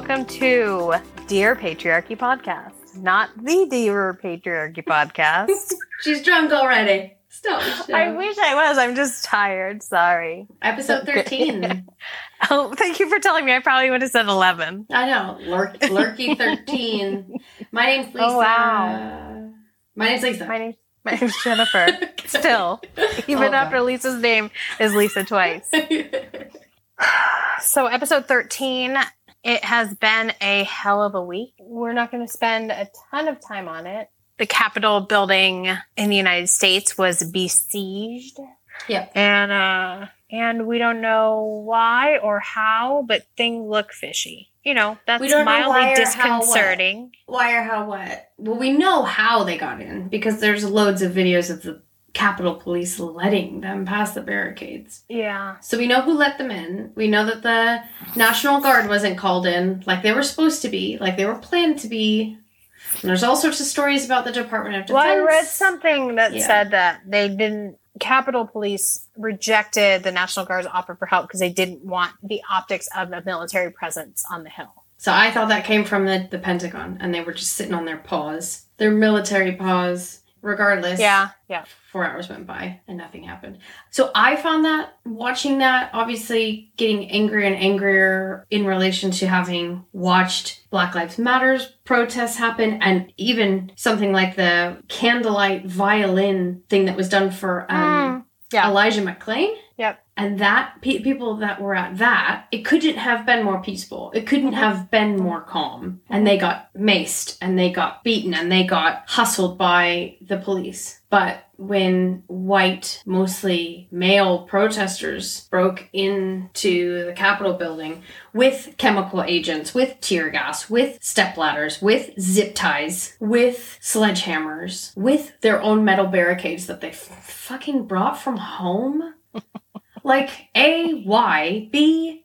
welcome to Dear Patriarchy Podcast. Not the Dear Patriarchy Podcast. She's drunk already. Stop. I wish I was. I'm just tired. Sorry. Episode 13. Oh, thank you for telling me. I probably would have said 11. I know. Lurk, lurky 13. My name's Lisa. Oh, wow. My name's Lisa. My name, my name's Jennifer. Still, even Oh, God. after Lisa's name is Lisa twice. So, episode 13, it has been a hell of a week. We're not going to spend a ton of time on it. The Capitol building in the United States was besieged. Yeah. And, uh, and we don't know why or how, but things look fishy. You know, that's We don't know mildly or how disconcerting. Why or how what? Well, we know how they got in because there's loads of videos of the Capitol Police letting them pass the barricades. Yeah. So we know who let them in. We know that the National Guard wasn't called in like they were supposed to be, like they were planned to be. And there's all sorts of stories about the Department of Defense. Well, I read something that Yeah. said that they didn't. Capitol Police rejected the National Guard's offer for help because they didn't want the optics of a military presence on the hill. So I thought that came from the, the Pentagon, and they were just sitting on their paws, their military paws. Regardless, Yeah, yeah. four hours went by and nothing happened. So I found that watching that, obviously getting angrier and angrier in relation to having watched Black Lives Matters protests happen, and even something like the candlelight violin thing that was done for um, yeah. Elijah McClain. And that pe- people that were at that, it couldn't have been more peaceful. It couldn't mm-hmm. have been more calm. And they got maced and they got beaten and they got hustled by the police. But when white, mostly male protesters broke into the Capitol building with chemical agents, with tear gas, with step ladders, with zip ties, with sledgehammers, with their own metal barricades that they f- fucking brought from home. like A Y B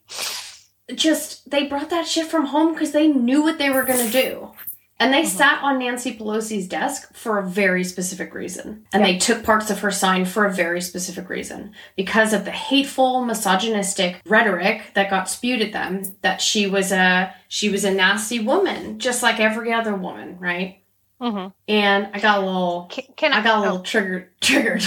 just they brought that shit from home because they knew what they were gonna do. And they sat on Nancy Pelosi's desk for a very specific reason. And they took parts of her sign for a very specific reason. Because of the hateful, misogynistic rhetoric that got spewed at them that she was a she was a nasty woman, just like every other woman, right? Mm-hmm. And I got a little Can, can I got a oh, little triggered triggered.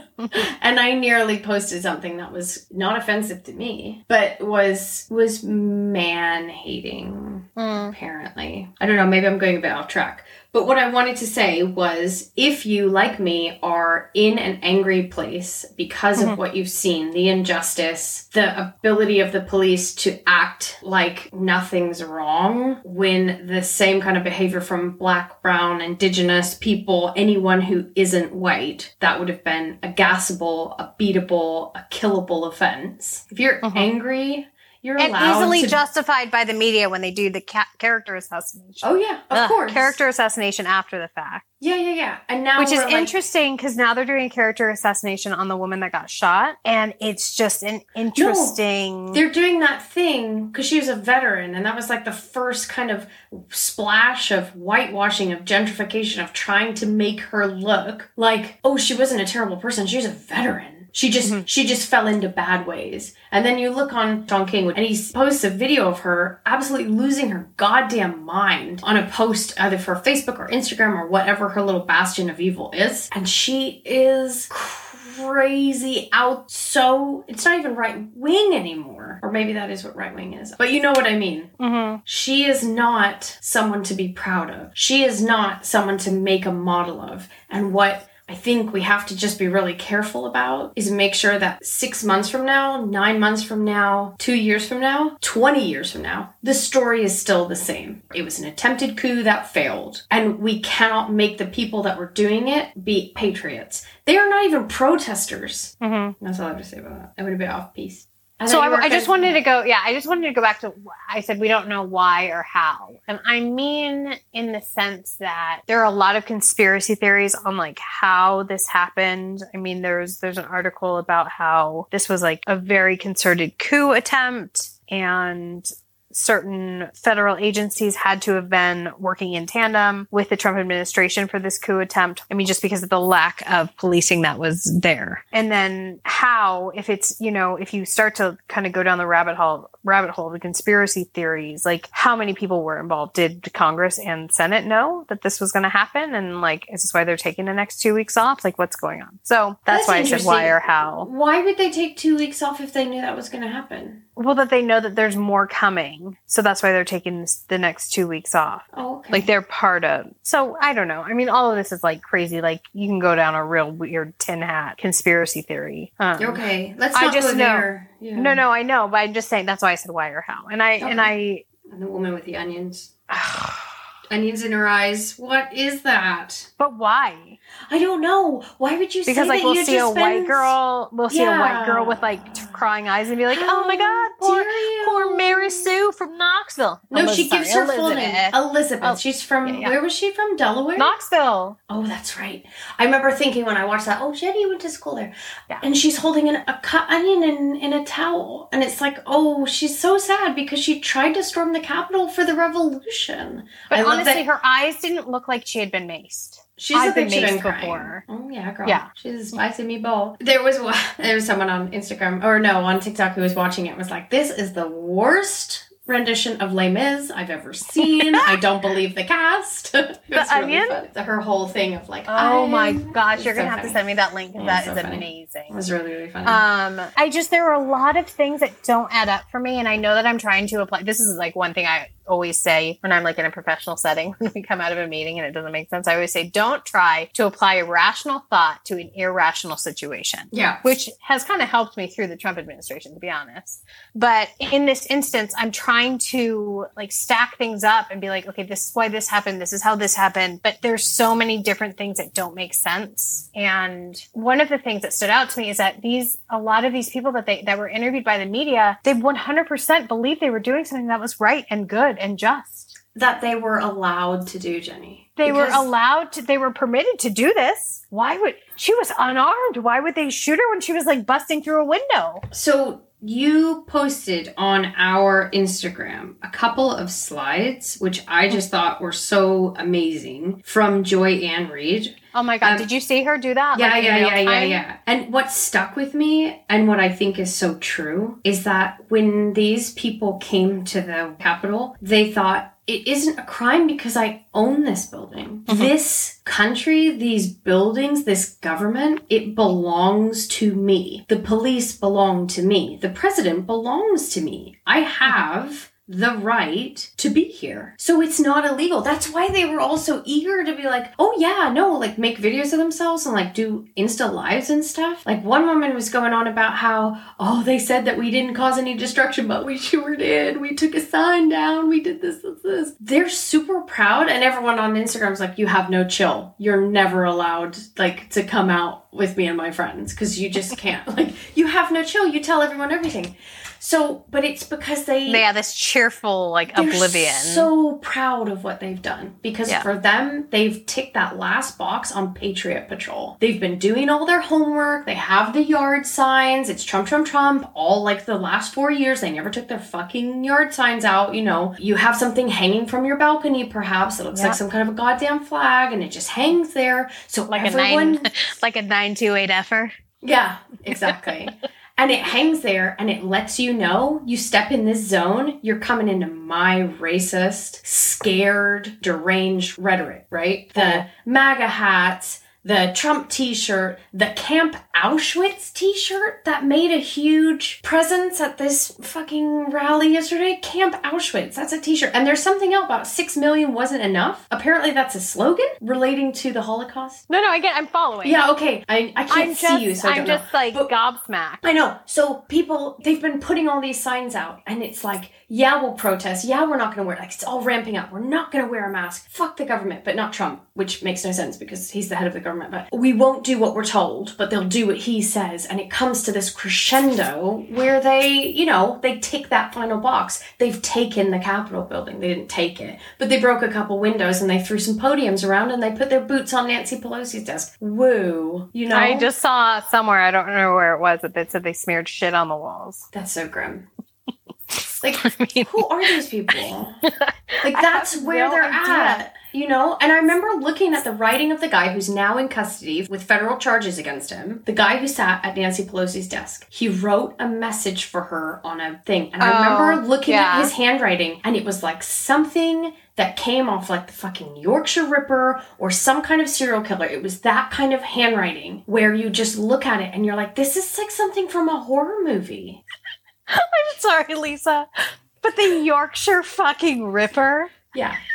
and I nearly posted something that was not offensive to me, but was was man hating mm, apparently. I don't know, maybe I'm going a bit off track. But what I wanted to say was if you, like me, are in an angry place because Mhm. of what you've seen, the injustice, the ability of the police to act like nothing's wrong when the same kind of behavior from black, brown, indigenous people, anyone who isn't white, that would have been a gassable, a beatable, a killable offense. If you're Mhm. angry, you're and allowed easily to justified by the media when they do the ca- character assassination. Oh yeah, of Ugh, course. Character assassination after the fact. Yeah, yeah, yeah. And now Which is like- interesting because now they're doing character assassination on the woman that got shot. And it's just an interesting. They're doing that thing because she was a veteran, and that was like the first kind of splash of whitewashing, of gentrification, of trying to make her look like, oh, she wasn't a terrible person. She was a veteran. She just Mhm. she just fell into bad ways. And then you look on John King and he posts a video of her absolutely losing her goddamn mind on a post either for Facebook or Instagram or whatever her little bastion of evil is. And she is crazy out so it's not even right wing anymore. Or maybe that is what right wing is. But you know what I mean. Mhm. She is not someone to be proud of. She is not someone to make a model of. And what I think we have to just be really careful about is make sure that six months from now, nine months from now, two years from now, 20 years from now, the story is still the same. It was an attempted coup that failed. And we cannot make the people that were doing it be patriots. They are not even protesters. Mhm. That's all I have to say about that. I would a bit off piste. I So thought you were I, I just wanted to go, yeah, I just wanted to go back to, I said we don't know why or how. And I mean, in the sense that there are a lot of conspiracy theories on like how this happened. I mean, there's, there's an article about how this was like a very concerted coup attempt and certain federal agencies had to have been working in tandem with the Trump administration for this coup attempt. I mean, just because of the lack of policing that was there. And then how, if it's, you know, if you start to kind of go down the rabbit hole, rabbit hole, the conspiracy theories, like how many people were involved? Did Congress and Senate know that this was going to happen? And like, is this why they're taking the next two weeks off? Like, what's going on? So that's, That's why I said why or how. Why would they take two weeks off if they knew that was going to happen? Well, that they know that there's more coming. So that's why they're taking this, the next two weeks off. Oh, okay. Like they're part of. So I don't know. I mean, all of this is like crazy. Like you can go down a real weird tin hat conspiracy theory. Um, okay, let's I not just go know- there. Yeah. No, no, I know, but I'm just saying that's why I said why or how. And I and I And the woman with the onions. Onions in her eyes. What is that? but why? I don't know. Why would you Because say like that we'll you see a white girl, we'll see a white girl with like t- crying eyes and be like, "Oh my god, poor poor Mary Sue from Knoxville." No, Eliz- she gives sorry, her full name. Elizabeth. Elizabeth. Oh, She's from yeah, yeah. where was she from? Delaware. Knoxville. Oh, that's right. I remember thinking when I watched that, oh, Jenny went to school there. Yeah. And she's holding an, a cut onion in, in a towel. And it's like, oh, she's so sad because she tried to storm the Capitol for the revolution. But I love honestly, that- her eyes didn't look like she had been maced. She's I've been maced before. Oh yeah, girl. Yeah. she's a spicy meatball. There was one- there was someone on Instagram or no on TikTok who was watching it. and Was like, this is the worst rendition of Les Mis I've ever seen. I don't believe the cast. The really Onion? funny. Her whole thing of like, Oh my gosh, you're gonna so have funny. to send me that link because Yeah, that it's is funny. amazing. It was really really funny. Um, I just there are a lot of things that don't add up for me, and I know that I'm trying to apply. This is like one thing I always say when I'm like in a professional setting when we come out of a meeting and it doesn't make sense. I always say, don't try to apply a rational thought to an irrational situation. yeah. Which has kind of helped me through the Trump administration, to be honest. But in this instance, I'm trying to like stack things up and be like, okay, this is why this happened. This is how this happened. But there's so many different things that don't make sense. And one of the things that stood out to me is that these, a lot of these people that they, that were interviewed by the media, they 100% believed they were doing something that was right and good and just. that they were allowed to do, Jenny. They were allowed to, they were permitted to do this. Why would, she was unarmed. Why would they shoot her when she was like busting through a window? So you posted on our Instagram a couple of slides, which I just thought were so amazing from Joy Ann Reid. Oh my god! Um, did you see her do that? Yeah, like, yeah, yeah, yeah, yeah. And what stuck with me and what I think is so true is that when these people came to the Capitol, they thought it isn't a crime because I own this building. Mhm. This country, these buildings, this government, it belongs to me. The police belong to me. The president belongs to me. I have the right to be here. So it's not illegal. That's why they were all so eager to be like, oh yeah, no, like make videos of themselves and like do Insta lives and stuff. Like one woman was going on about how, oh, they said that we didn't cause any destruction, but we sure did. We took a sign down. We did this, this, this. They're super proud. And everyone on Instagram's like, you have no chill. You're never allowed like to come out with me and my friends because you just can't. like, you have no chill. You tell everyone everything. So, but it's because they They have this cheerful like oblivion. So proud of what they've done because Yeah. for them, they've ticked that last box on Patriot Patrol. They've been doing all their homework. They have the yard signs. It's Trump, Trump, Trump. All like the last four years, they never took their fucking yard signs out. You know, you have something hanging from your balcony, perhaps it looks Yeah. like some kind of a goddamn flag, and it just hangs there. So like everyone, a nine, like a nine two eight effer. yeah, exactly. and it hangs there and it lets you know you step in this zone, you're coming into my racist, scared, deranged rhetoric, right? The MAGA hats, the Trump t shirt, the Camp Auschwitz t shirt that made a huge presence at this fucking rally yesterday. Camp Auschwitz, that's a t shirt. And there's something else about six million wasn't enough. Apparently, that's a slogan relating to the Holocaust. No, no, I get. I'm following. Yeah, okay. I, I can't I'm see just. you, so I I'm don't know. just like But- gobsmacked. I know. So people, they've been putting all these signs out, and it's like, yeah, we'll protest. Yeah, we're not going to wear. Like it's all ramping up. We're not going to wear a mask. Fuck the government, but not Trump, which makes no sense because he's the head of the government. But we won't do what we're told, but they'll do what he says, and it comes to this crescendo where they, you know, they tick that final box. They've taken the Capitol building. They didn't take it, but they broke a couple windows and they threw some podiums around and they put their boots on Nancy Pelosi's desk. Woo, you know. I just saw somewhere. I don't know where it was, but they said they smeared shit on the walls. That's so grim. Like, I mean, who are these people? Like, that's where no they're idea. at. You know, and I remember looking at the writing of the guy who's now in custody with federal charges against him. The guy who sat at Nancy Pelosi's desk. He wrote a message for her on a thing. And I Oh, remember looking yeah. at his handwriting, and it was like something that came off like the fucking Yorkshire Ripper or some kind of serial killer. It was that kind of handwriting where you just look at it and you're like, this is like something from a horror movie. I'm sorry, Lisa, but the Yorkshire fucking Ripper. Yeah.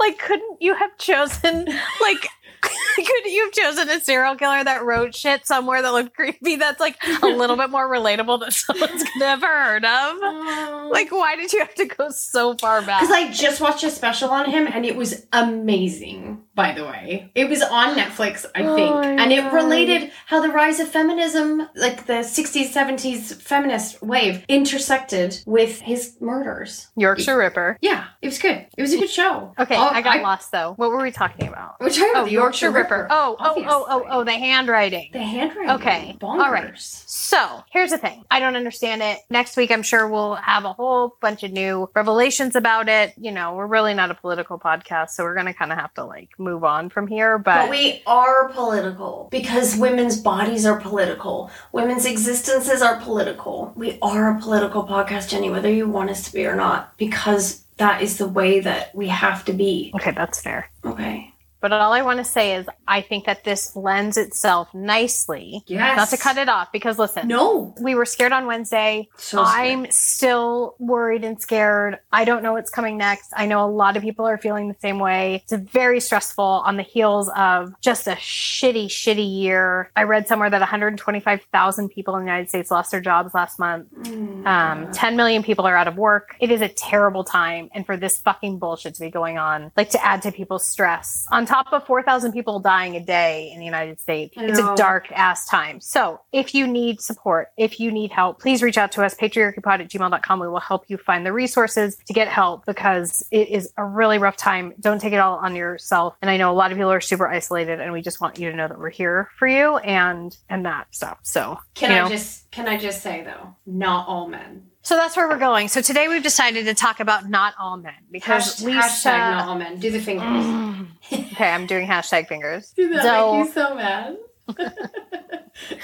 Like, couldn't you have chosen like? Couldn't you have chosen a serial killer that wrote shit somewhere that looked creepy? That's like a little bit more relatable that someone's never heard of. Um, like, why did you have to go so far back? Because I just watched a special on him and it was amazing, by the way. It was on Netflix, I oh think. Oh and it related how the rise of feminism, like the 60s, 70s feminist wave, intersected with his murders. Yorkshire Ripper. Yeah, it was good. It was a good show. Okay, Oh, I got lost though. What were we talking about? We're talking about Oh, the Yorkshire Ripper. Oh, oh, oh, oh, oh, the handwriting. The handwriting. Okay, Bonkers. all right. So here's the thing. I don't understand it. Next week, I'm sure we'll have a whole bunch of new revelations about it. You know, we're really not a political podcast, so we're going to kind of have to like move on from here. But, But we are political because women's bodies are political. Women's existences are political. We are a political podcast, Jenny, whether you want us to be or not, because that is the way that we have to be. okay, that's fair. Okay. But all I want to say is, I think that this lends itself nicely. Yes. Not to cut it off, because listen, No. we were scared on Wednesday. So. I'm still worried and scared. I don't know what's coming next. I know a lot of people are feeling the same way. It's very stressful on the heels of just a shitty, shitty year. I read somewhere that 125,000 people in the United States lost their jobs last month. Mm, Um, 10 million people are out of work. It is a terrible time. And for this fucking bullshit to be going on, like to add to people's stress, on top of 4,000 people dying a day in the United States, it's a dark ass time. So if you need support, if you need help, please reach out to us, patriarchypod at gmail.com. We will help you find the resources to get help because it is a really rough time. Don't take it all on yourself. And I know a lot of people are super isolated and we just want you to know that we're here for you and, and that stuff. So, Can I know. just can I just say though, not all men. So that's where we're going. So today we've decided to talk about not all men because Hashtag, Lisa. hashtag not all men. Do the fingers. Mm. okay, I'm doing hashtag fingers. Do that So- make you so mad?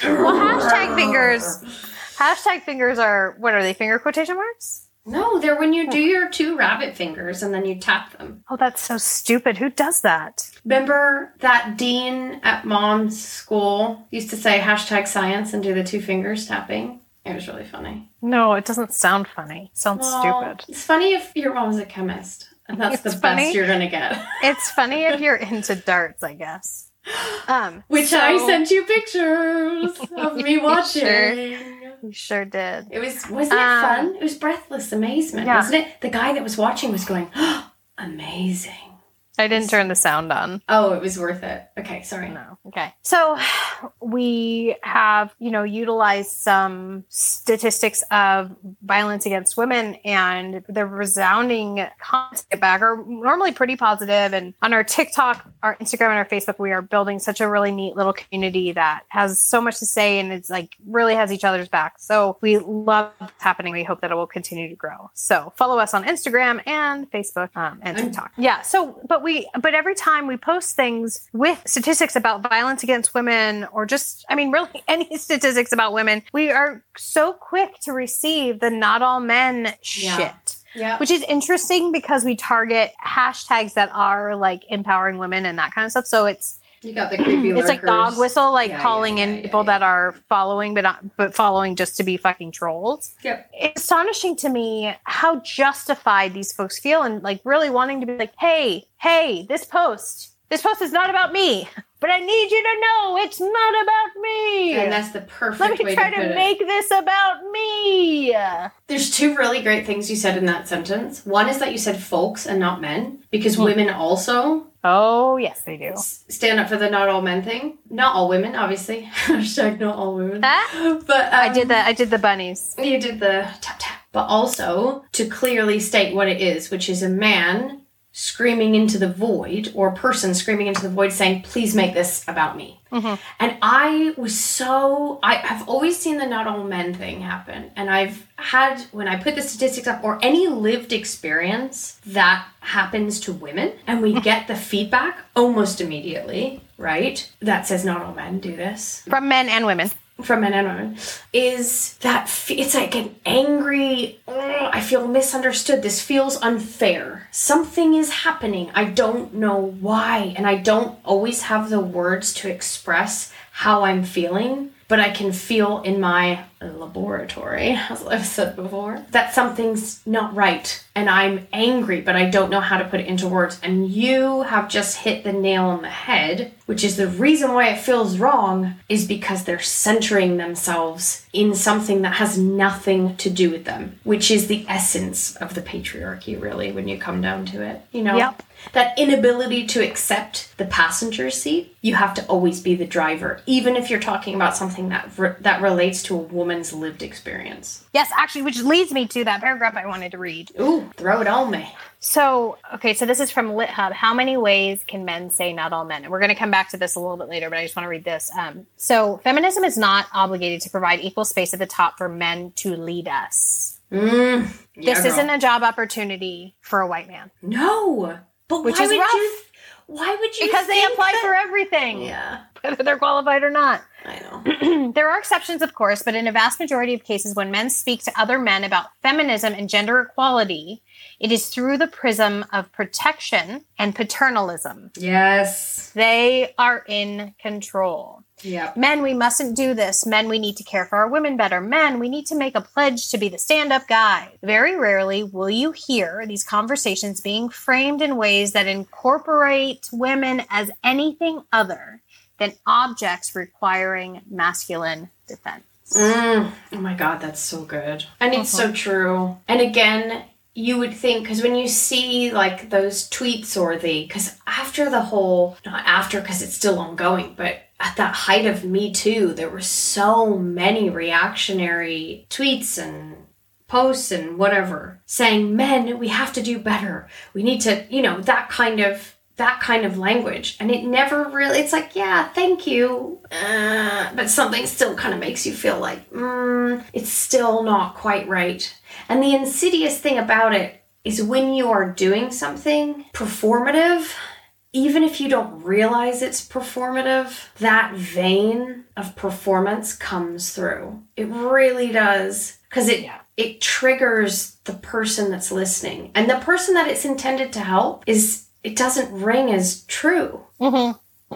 Well, hashtag fingers. Hashtag fingers are what are they? Finger quotation marks? No, they're when you do your two rabbit fingers and then you tap them. Oh, that's so stupid. Who does that? Remember that dean at mom's school used to say hashtag science and do the two fingers tapping? It was really funny. No, it doesn't sound funny. It sounds Well, stupid. It's funny if your mom's a chemist. And that's It's the funny. best you're gonna get. It's funny if you're into darts, I guess. Um, Which so- I sent you pictures of me watching. Sure. You sure did. It was wasn't it Um, fun? It was breathless amazement, yeah. wasn't it? The guy that was watching was going, amazing. I didn't turn the sound on. Oh, it was worth it. Okay, sorry. No. Okay. So we have, you know, utilized some statistics of violence against women and the resounding comments get back are normally pretty positive. And on our TikTok, our Instagram, and our Facebook, we are building such a really neat little community that has so much to say and it's like really has each other's back. So we love what's happening. We hope that it will continue to grow. So follow us on Instagram and Facebook um, and TikTok. Yeah. So, but we, but every time we post things with statistics about violence against women or just, I mean, really any statistics about women, we are so quick to receive the not all men Yeah. shit. Yeah. Which is interesting because we target hashtags that are like empowering women and that kind of stuff. So it's You got the creepy it's like dog whistle, like Yeah, calling yeah, in yeah, people yeah, that are following, but not, but following just to be fucking trolls. Yep. It's astonishing to me how justified these folks feel and like really wanting to be like, hey, hey, this post, this post is not about me, but I need you to know it's not about me. And that's the perfect Let me try to to, put it. make this about me. There's two really great things you said in that sentence. One is that you said folks and not men, because Hmm. women also Oh, yes, they do. s- stand up for the not all men thing. Not all women, obviously. Hashtag not all women. Huh? But um, I did the I did the bunnies. You did the tap tap, but also to clearly state what it is, which is a man screaming into the void or a person screaming into the void saying, please make this about me. Mm-hmm. And I was so, I have always seen the not all men thing happen. And I've had, when I put the statistics up or any lived experience that happens to women, and we mm-hmm. get the feedback almost immediately, right? That says not all men do this From men and women. From men and is that it's like an angry "Ugh, i feel misunderstood. This feels unfair. Something is happening. I don't know why. And i don't always have the words to express how i'm feeling but i can feel in my laboratory as i've said before that something's not right and i'm angry but i don't know how to put it into words and you have just hit the nail on the head which is the reason why it feels wrong is because they're centering themselves in something that has nothing to do with them, which is the essence of the patriarchy, really, when you come down to it. You know, Yep. That inability to accept the passenger seat, you have to always be the driver, even if you're talking about something that re- that relates to a woman's lived experience. Yes, actually, which leads me to that paragraph I wanted to read. Ooh, throw it on me. So, okay, so this is from LitHub. How many ways can men say not all men? And we're going to come back to this a little bit later, but I just want to read this. Um, so, feminism is not obligated to provide equal space at the top for men to lead us. Mm, yeah, This girl. isn't a job opportunity for a white man no, but Which why is would rough. you? Why would you? because they apply that- for everything, Yeah, whether they're qualified or not. I know. there are exceptions, of course, but in a vast majority of cases, when men speak to other men about feminism and gender equality, it is through the prism of protection and paternalism. Yes. They are in control. Yep. Men, we mustn't do this. Men, we need to care for our women better. Men, we need to make a pledge to be the stand up guy. Very rarely will you hear these conversations being framed in ways that incorporate women as anything other than objects requiring masculine defense. Mm. Oh my god, that's so good. And it's so true. And again, you would think because when you see like those tweets or the because after the whole not after because it's still ongoing, but at that height of Me Too, there were so many reactionary tweets and posts and whatever saying men we have to do better. We need to you know that kind of that kind of language. And it never really it's like yeah thank you. Uh, but something still kind of makes you feel like mm, it's still not quite right. And the insidious thing about it is when you are doing something performative even if you don't realize it's performative, that vein of performance comes through. It really does. Because it it triggers the person that's listening. And the person that it's intended to help is it doesn't ring as true. Mm-hmm.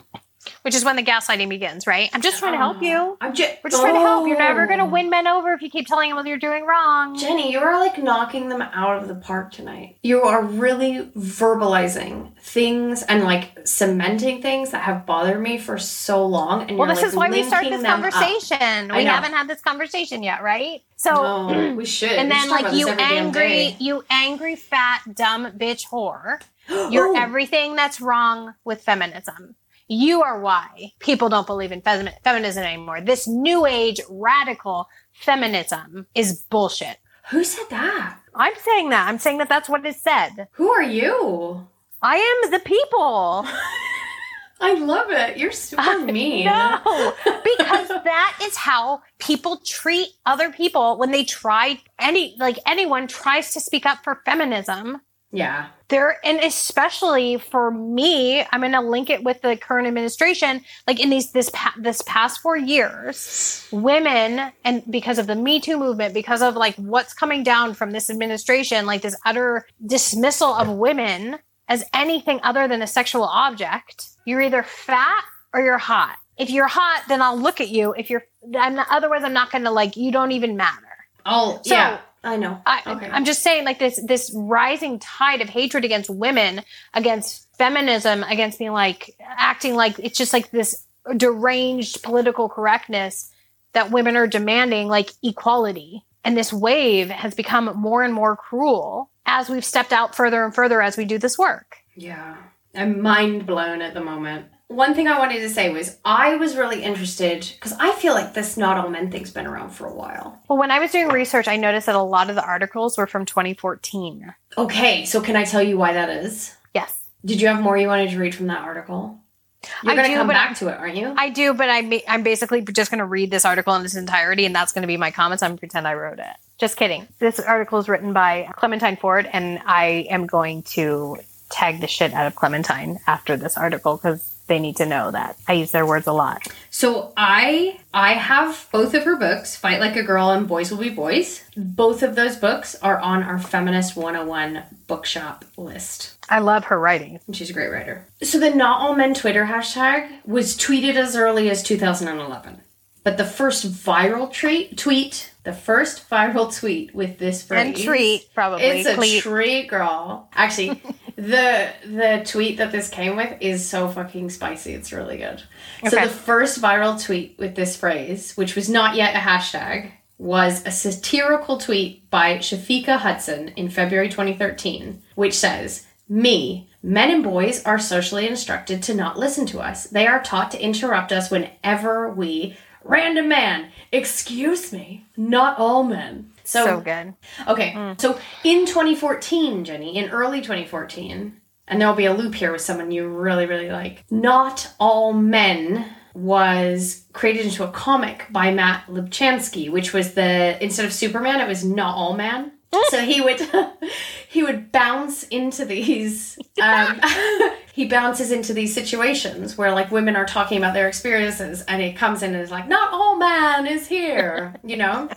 Which is when the gaslighting begins, right? I'm just trying to help you. Oh, I'm just We're just trying to help. You're never going to oh. win men over if you keep telling them what you're doing wrong. Jenny, you are like knocking them out of the park tonight. You are really verbalizing things and like cementing things that have bothered me for so long. And Well, this like, is why we start this conversation. We haven't had this conversation yet, right? So, No, we should. and We then should like you angry, you angry fat dumb bitch whore. You're Oh. everything that's wrong with feminism. You are why people don't believe in femi- feminism anymore. This new age radical feminism is bullshit. Who said that? I'm saying that. I'm saying that that's what is said. Who are you? I am the people. I love it. You're super mean. No, because that is how people treat other people when they try any like anyone tries to speak up for feminism. Yeah. There and especially for me, I'm going to link it with the current administration. Like in these this pa- this past four years, women and because of the Me Too movement, because of like what's coming down from this administration, like this utter dismissal of women as anything other than a sexual object. You're either fat or you're hot. If you're hot, then I'll look at you. If you're, I'm not, otherwise I'm not going to like. You don't even matter. Oh, So- yeah. I know. I, okay. I'm just saying, like this this rising tide of hatred against women, against feminism, against being like acting like it's just like this deranged political correctness that women are demanding, like equality. And this wave has become more and more cruel as we've stepped out further and further as we do this work. Yeah. I'm mind blown at the moment. One thing I wanted to say was I was really interested because I feel like this not all men thing's been around for a while. Well, when I was doing research, I noticed that a lot of the articles were from 2014. Okay, so can I tell you why that is? Yes. Did you have more you wanted to read from that article? You're I going to come back I- to it, aren't you? I do, but I'm, I'm basically just going to read this article in its entirety, and that's going to be my comments. I'm going to pretend I wrote it. Just kidding. This article is written by Clementine Ford, and I am going to tag the shit out of Clementine after this article because they need to know that I use their words a lot. So I I have both of her books, Fight Like a Girl and Boys Will Be Boys. Both of those books are on our Feminist 101 bookshop list. I love her writing. She's a great writer. So the Not All Men Twitter hashtag was tweeted as early as 2011. But the first viral tweet, tweet, the first viral tweet with this phrase. And treat, probably. It's a treat, girl. Actually, the the tweet that this came with is so fucking spicy. It's really good. So the first viral tweet with this phrase, which was not yet a hashtag, was a satirical tweet by Shafiqah Hudson in February 2013, which says, "Me, men and boys are socially instructed to not listen to us. They are taught to interrupt us whenever we random man, excuse me, not all men." So good. Okay, so in 2014, Jenny, in early 2014, and there'll be a loop here with someone you really, really like. Not All Men was created into a comic by Matt Lubchansky, which was the instead of Superman, it was Not All Man. so he would he would bounce into these um, he bounces into these situations where like women are talking about their experiences and he comes in and is like not all man is here you know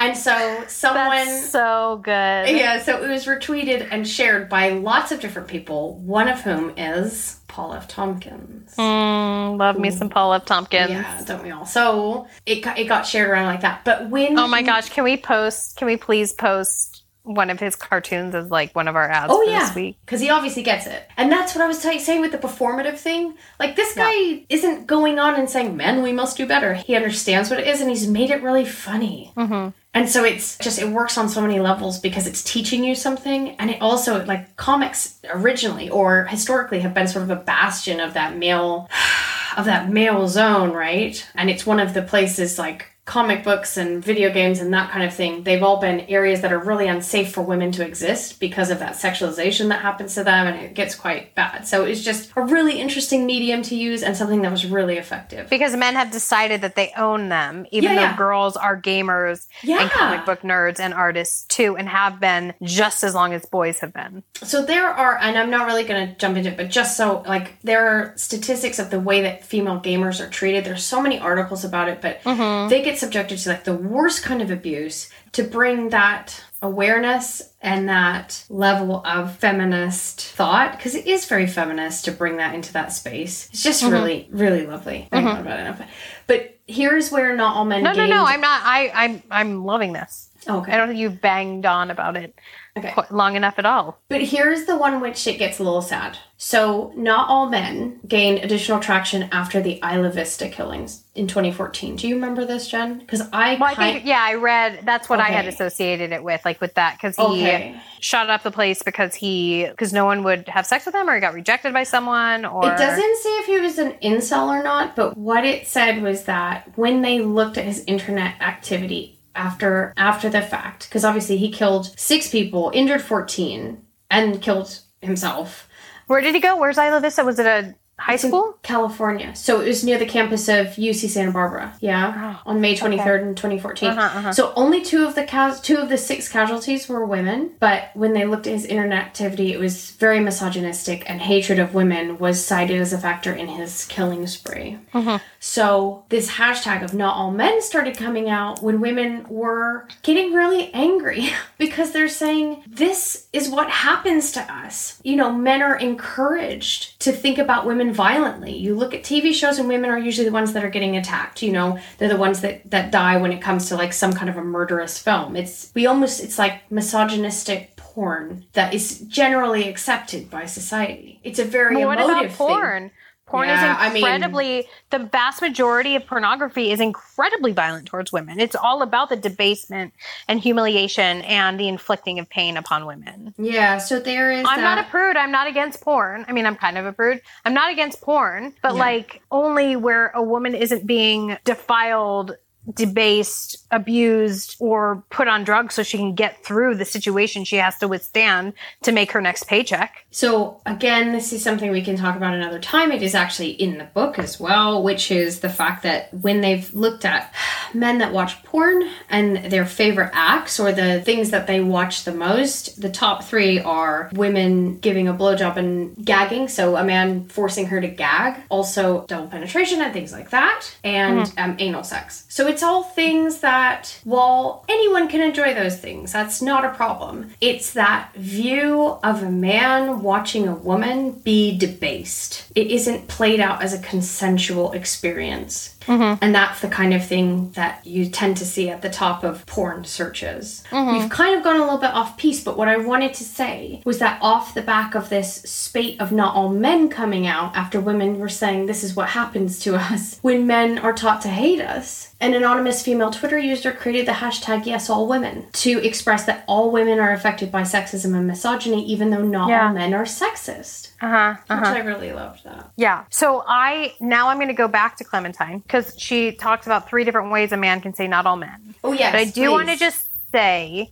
and so someone That's so good. yeah, so it was retweeted and shared by lots of different people, one of whom is Paul F. Tompkins. Mm, love me some Paul F. Tompkins. Yeah, don't we all? So it got, it got shared around like that. But when Oh my gosh, can we post? Can we please post one of his cartoons as like one of our ads Oh yeah, this week? because he obviously gets it, and that's what I was t- saying with the performative thing. Like this guy isn't going on and saying, "Men, we must do better." He understands what it is, and he's made it really funny. Mm-hmm. And so it's just it works on so many levels because it's teaching you something, and it also like comics originally or historically have been sort of a bastion of that male of that male zone, right? And it's one of the places like comic books and video games and that kind of thing. They've all been areas that are really unsafe for women to exist because of that sexualization that happens to them and it gets quite bad. So it's just a really interesting medium to use and something that was really effective. Because men have decided that they own them, even Yeah, though yeah. girls are gamers Yeah. and comic book nerds and artists too, and have been just as long as boys have been. So there are, and I'm not really going to jump into it, but just so like there are statistics of the way that female gamers are treated. There's so many articles about it, but mm-hmm. they get subjected to like the worst kind of abuse to bring that awareness and that level of feminist thought because it is very feminist to bring that into that space. It's just mm-hmm. really, really lovely. I don't know about it. But here's where not all men. No, no, gained- no. I'm not. I, I'm. I'm loving this. okay. I don't think you banged on about it Okay. quite long enough at all. But here's the one which it gets a little sad. So, not all men gained additional traction after the Isla Vista killings in 2014. Do you remember this, Jen? Because I, Well, I think yeah, I read that's what I had associated it with, like with that because he Okay. shot up the place because he because no one would have sex with him or he got rejected by someone or It doesn't say if he was an incel or not, but what it said was that when they looked at his internet activity after after the fact, because obviously he killed six people, injured 14, and killed himself. Where did he go? Where's Isla Vista? Was it a high It's school? California. So it was near the campus of UC Santa Barbara. Yeah, on May twenty third in twenty fourteen. Uh-huh, uh-huh. So only two of the cas- two of the six casualties were women. But when they looked at his internet activity, it was very misogynistic, and hatred of women was cited as a factor in his killing spree. Mm-hmm. So this hashtag of not all men started coming out when women were getting really angry because they're saying this is what happens to us. You know, men are encouraged to think about women violently. You look at TV shows and women are usually the ones that are getting attacked, you know, they're the ones that that die when it comes to like some kind of a murderous film. It's we almost it's like misogynistic porn that is generally accepted by society. It's a very Well, what emotive about porn? thing. Porn Yeah, I is mean- incredibly the vast majority of pornography is incredibly violent towards women. It's all about the debasement and humiliation and the inflicting of pain upon women. Yeah, so there is I'm not a prude. I'm not against porn. I mean, I'm kind of a prude. I'm not against porn, but Yeah. like only where a woman isn't being defiled debased, abused, or put on drugs so she can get through the situation she has to withstand to make her next paycheck. So, again, this is something we can talk about another time. It is actually in the book as well, which is the fact that when they've looked at men that watch porn and their favorite acts or the things that they watch the most, the top three are women giving a blowjob and gagging. So, a man forcing her to gag, also double penetration and things like that, and um, anal sex. So, it's all things that, while anyone can enjoy those things, that's not a problem. It's that view of a man watching a woman be debased. It isn't played out as a consensual experience. Mm-hmm. And that's the kind of thing that you tend to see at the top of porn searches. Mm-hmm. We've kind of gone a little bit off piste, but what I wanted to say was that off the back of this spate of not all men coming out after women were saying this is what happens to us when men are taught to hate us, an anonymous female Twitter user created the hashtag YesAllWomen to express that all women are affected by sexism and misogyny, even though not Yeah. all men are sexist. Uh huh. Which I really loved that. Yeah. So I now I'm going to go back to Clementine because she talks about three different ways a man can say not all men. Oh yes. But I do want to just say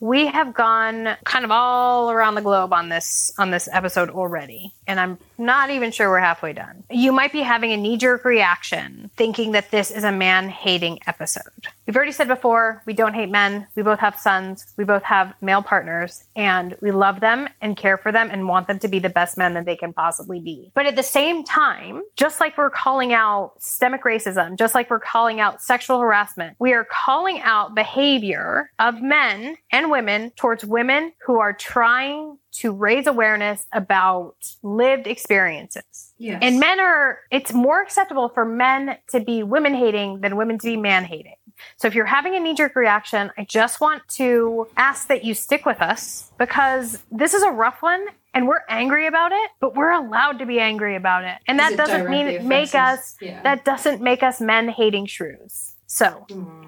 we have gone kind of all around the globe on this on this episode already and i'm not even sure we're halfway done. You might be having a knee-jerk reaction thinking that this is a man hating episode. We've already said before we don't hate men. We both have sons. We both have male partners and we love them and care for them and want them to be the best men that they can possibly be. But at the same time just like we're calling out systemic racism just like we're calling out sexual harassment we are calling out behavior of men and women towards women who are trying to raise awareness about lived experiences. Yes. And men are, it's more acceptable for men to be women hating than women to be man hating. So if you're having a knee jerk reaction, I just want to ask that you stick with us because this is a rough one and we're angry about it, but we're allowed to be angry about it. And that It doesn't mean make us. Yeah. that doesn't make us men hating shrews. So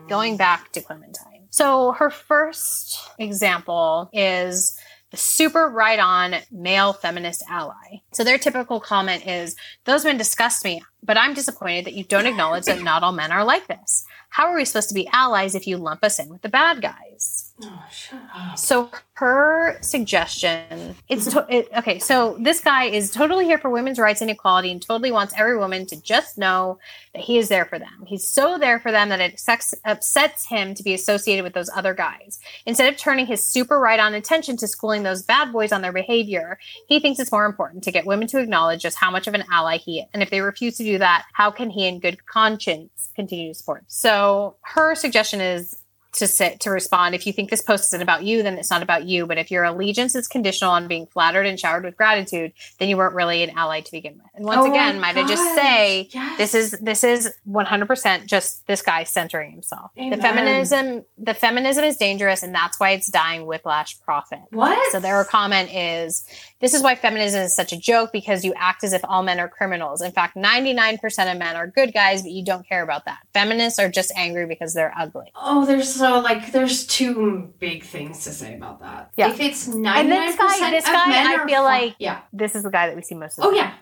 going back to Clementine. So her first example is the super right on male feminist ally. So their typical comment is those men disgust me, but I'm disappointed that you don't acknowledge that not all men are like this. How are we supposed to be allies if you lump us in with the bad guys? Oh. So her suggestion, it's to, it, okay. So this guy is totally here for women's rights and equality, and totally wants every woman to just know that he is there for them. He's so there for them that it sex, upsets him to be associated with those other guys. Instead of turning his super right on attention to schooling those bad boys on their behavior, he thinks it's more important to get women to acknowledge just how much of an ally he is. And if they refuse to do that, how can he, in good conscience, continue to support? So her suggestion is to sit to respond if you think this post isn't about you then it's not about you but if your allegiance is conditional on being flattered and showered with gratitude then you weren't really an ally to begin with and once Oh again might i just say Yes. this is this is 100% just this guy centering himself Amen. the feminism the feminism is dangerous and that's why it's dying whiplash profit What? so their comment is this is why feminism is such a joke because you act as if all men are criminals. In fact, 99% of men are good guys, but you don't care about that. Feminists are just angry because they're ugly. Oh, there's so like there's two big things to say about that. Yeah. If it's ninety nine this guy- percent this of guy, men I feel like- yeah. This is the guy that we see most of the Oh time. yeah.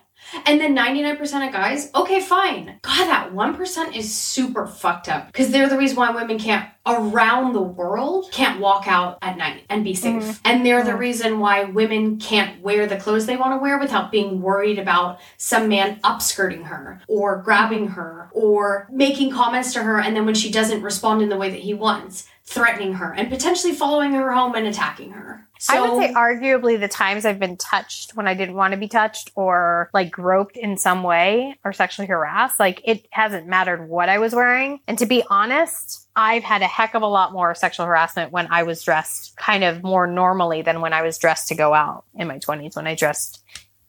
And then 99% of guys, okay, fine. God, that 1% is super fucked up. Because they're the reason why women can't, around the world, can't walk out at night and be safe. Mhm. And they're the Mhm. reason why women can't wear the clothes they want to wear without being worried about some man upskirting her or grabbing her or making comments to her. And then when she doesn't respond in the way that he wants, threatening her and potentially following her home and attacking her. So, I would say arguably the times I've been touched when I didn't want to be touched or like groped in some way or sexually harassed, like it hasn't mattered what I was wearing. And to be honest, I've had a heck of a lot more sexual harassment when I was dressed kind of more normally than when I was dressed to go out in my 20s when I dressed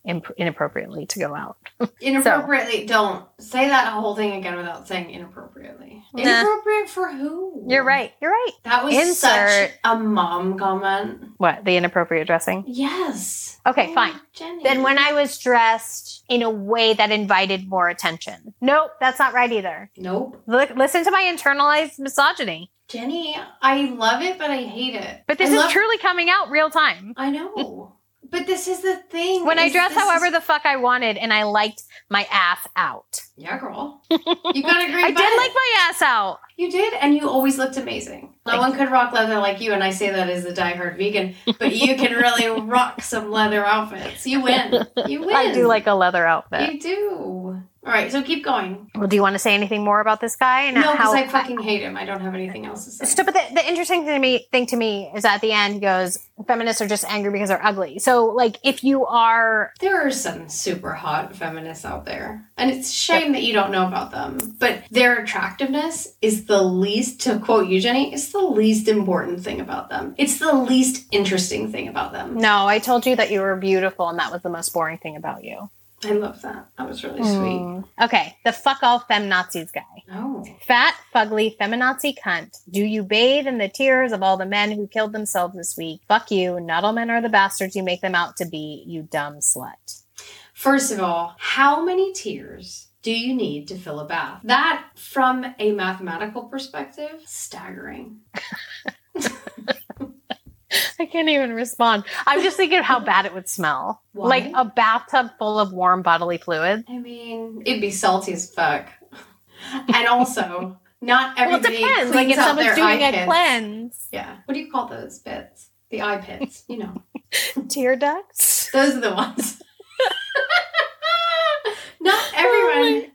imp- inappropriately to go out. Inappropriately, don't say that whole thing again without saying inappropriately. Nah. Inappropriate for who? You're right. You're right. That was Insert- such a mom comment. What? The inappropriate dressing? Yes. Okay, Oh, fine. Jenny. Then when I was dressed in a way that invited more attention. Nope, that's not right either. Nope. Look, listen to my internalized misogyny. Jenny, I love it, but I hate it. But this I is love- truly coming out real time. I know. But this is the thing. When I dress however is- the fuck I wanted and I liked my ass out. Yeah, girl. You got a great I butt. did like my ass out. You did, and you always looked amazing. No Thank one could rock leather like you, and I say that as a diehard vegan, but you can really rock some leather outfits. You win. You win. I do like a leather outfit. You do. All right, so keep going. Well, do you want to say anything more about this guy and No, how? because I fucking hate him. I don't have anything else to say. So, but the, the interesting thing to me, thing to me is at the end he goes, "Feminists are just angry because they're ugly." So, like, if you are, There are some super hot feminists out there, and it's a that you don't know about them. But their attractiveness is the least, to quote you, Jenny, it's the least important thing about them. It's the least interesting thing about them. no, I told you that you were beautiful, and that was the most boring thing about you. I love that. That was really sweet. Mm. Okay, the fuck all fem Nazis guy. Oh. Fat, fugly, feminazi cunt. Do you bathe in the tears of all the men who killed themselves this week? Fuck you. Not all men are the bastards you make them out to be, you dumb slut. First of all, how many tears do you need to fill a bath? That, from a mathematical perspective, staggering. I can't even respond. I'm just thinking of how bad it would smell. Why? Like a bathtub full of warm bodily fluid. I mean, it'd be salty as fuck. and also, not Well, it everybody depends. cleans Like if their doing eye a pits. cleanse, Yeah. What do you call those bits? The eye pits. You know, tear ducts. those are the ones. not Oh everyone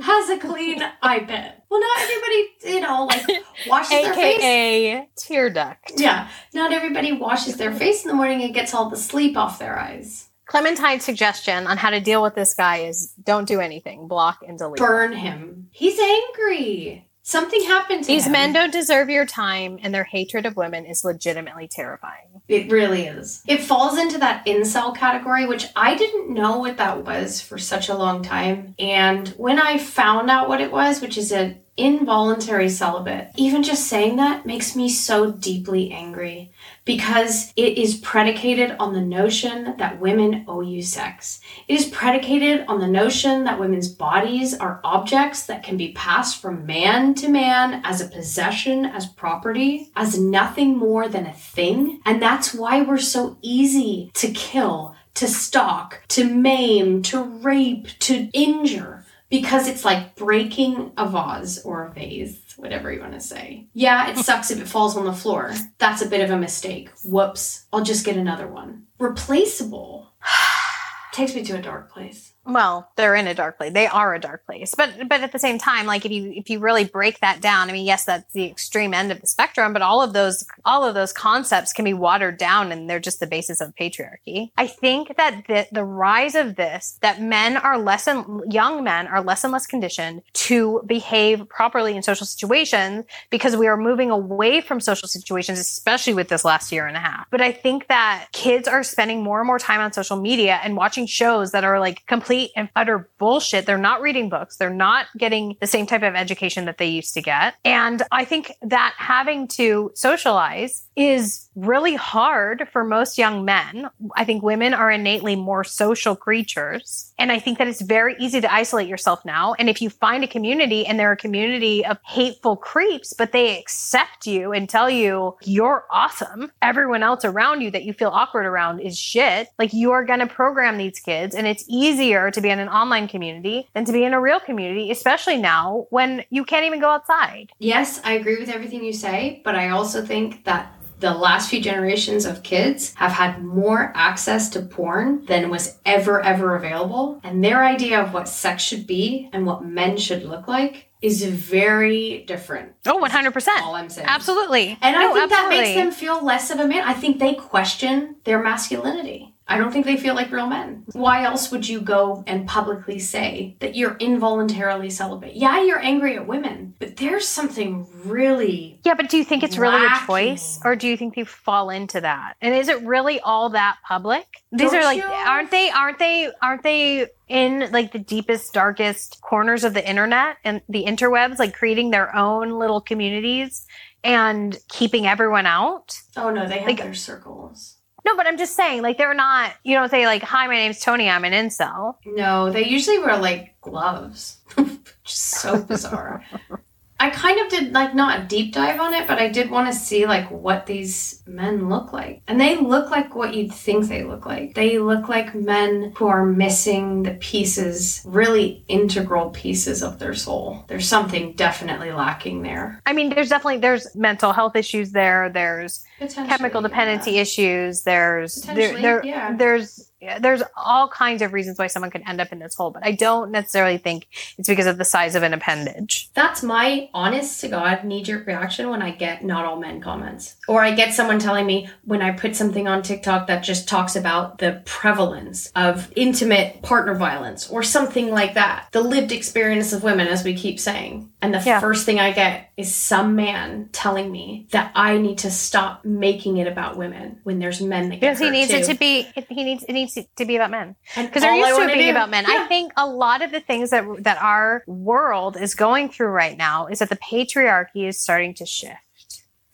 has a clean eye pit. Well, not everybody, you know, like washes their face. AKA tear duct. Yeah, not everybody washes their face in the morning and gets all the sleep off their eyes. Clementine's suggestion on how to deal with this guy is don't do anything. Block and delete. Burn him. He's angry. Something happened to These him. men don't deserve your time, and their hatred of women is legitimately terrifying. It really is. It falls into that incel category, which I didn't know what that was for such a long time. And when I found out what it was, which is an involuntary celibate, even just saying that makes me so deeply angry because it is predicated on the notion that women owe you sex. It is predicated on the notion that women's bodies are objects that can be passed from man to man as a possession, as property, as nothing more than a thing. And that's why we're so easy to kill, to stalk, to maim, to rape, to injure. Because it's like breaking a vase or a vase, whatever you want to say. Yeah, it sucks if it falls on the floor. That's a bit of a mistake. Whoops. I'll just get another one. Replaceable. Takes me to a dark place. Well, they're in a dark place. They are a dark place. But but at the same time, like if you if you really break that down, I mean, yes, that's the extreme end of the spectrum, but all of those all of those concepts can be watered down and they're just the basis of patriarchy. I think that the the rise of this, that men are less and young men are less and less conditioned to behave properly in social situations because we are moving away from social situations, especially with this last year and a half. But I think that kids are spending more and more time on social media and watching shows that are like complete and utter bullshit. They're not reading books. They're not getting the same type of education that they used to get. And I think that having to socialize is really hard for most young men. I think women are innately more social creatures. And I think that it's very easy to isolate yourself now. And if you find a community and they're a community of hateful creeps, but they accept you and tell you you're awesome, everyone else around you that you feel awkward around is shit, like you are going to program these kids. And it's easier to be in an online community than to be in a real community, especially now when you can't even go outside. Yes, I agree with everything you say, but I also think that the last few generations of kids have had more access to porn than was ever, ever available. And their idea of what sex should be and what men should look like is very different. Oh, 100%. All I'm saying. Absolutely. And I No, think that makes them feel less of a man. I think they question their masculinity. I don't think they feel like real men. Why else would you go and publicly say that you're involuntarily celibate? Yeah, you're angry at women, but there's something really Yeah, but do you think it's really a choice, or do you think they fall into that? And is it really all that public? These Don't are like, you- aren't they? Aren't they? Aren't they in like the deepest, darkest corners of the internet and the interwebs, like creating their own little communities and keeping everyone out? Oh no, they have Like- their circles. No, but I'm just saying, like, they're not. You don't say like, "Hi, my name's Tony. I'm an incel." No, they usually wear like gloves. Which is so bizarre. I kind of did like not a deep dive on it, but I did want to see like what these men look like. And they look like what you'd think they look like. They look like men who are missing the pieces, really integral pieces of their soul. There's something definitely lacking there. I mean, there's definitely there's mental health issues there. There's chemical dependency yeah. issues. There's there, there yeah. there's there's all kinds of reasons why someone could end up in this hole, but I don't necessarily think it's because of the size of an appendage. That's my honest to God knee jerk reaction when I get not all men comments. Or I get someone telling me when I put something on TikTok that just talks about the prevalence of intimate partner violence or something like that. The lived experience of women, as we keep saying. And the Yeah. first thing I get is some man telling me that I need to stop making it about women when there's men that get Because he needs too. it to be he needs it needs it to be about men. Because they're used to it being do- about men. I think a lot of the things that that our world is going through right now is that the patriarchy is starting to shift.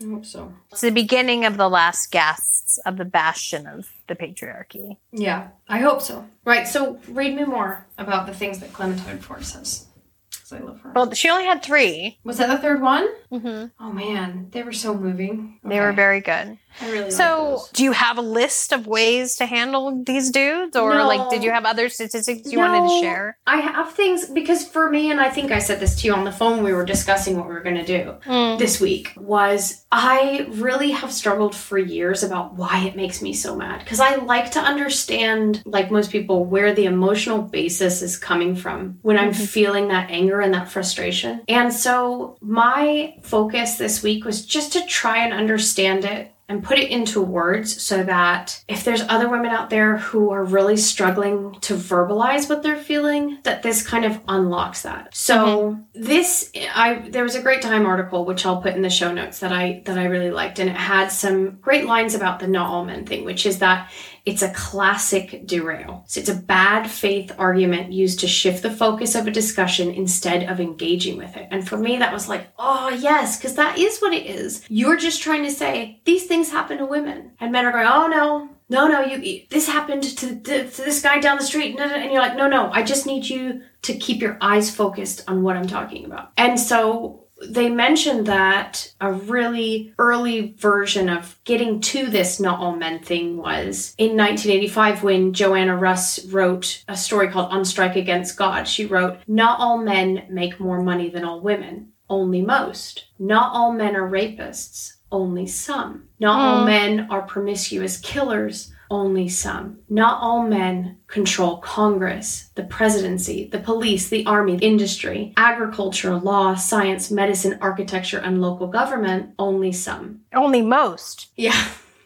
I hope so. It's the beginning of the last gasps of the bastion of the patriarchy. Yeah, I hope so. Right, so read me more about the things that Clementine Ford says. Because I love her. Well, she only had 3 Was that the third one? Mm-hmm. Oh man, they were so moving. They were very good. I really So, those. do you have a list of ways to handle these dudes, or No. like, did you have other statistics you wanted to share? I have things because for me, and I think I said this to you on the phone. We were discussing what we were going to do this week. Was I really have struggled for years about why it makes me so mad? Because I like to understand, like most people, where the emotional basis is coming from when I'm Mhm. feeling that anger and that frustration. And so my focus this week was just to try and understand it and put it into words so that if there's other women out there who are really struggling to verbalize what they're feeling that this kind of unlocks that. So mm-hmm. this i there was a great time article which i'll put in the show notes that i that i really liked and it had some great lines about the not all men thing which is that it's a classic derail. So it's a bad faith argument used to shift the focus of a discussion instead of engaging with it. And for me, that was like, oh, yes, because that is what it is. You're just trying to say these things happen to women. And men are going, oh, no. No, no, you. This happened to, to, to this guy down the street, and you're like, no, no. I just need you to keep your eyes focused on what I'm talking about. And so they mentioned that a really early version of getting to this not all men thing was in 1985 when Joanna Russ wrote a story called On Strike Against God. She wrote, Not all men make more money than all women, only most. Not all men are rapists, only some. Not all Mm. men are promiscuous killers, only some. Not all men control Congress, the presidency, the police, the army, industry, agriculture, law, science, medicine, architecture, and local government, only some. Only most. Yeah.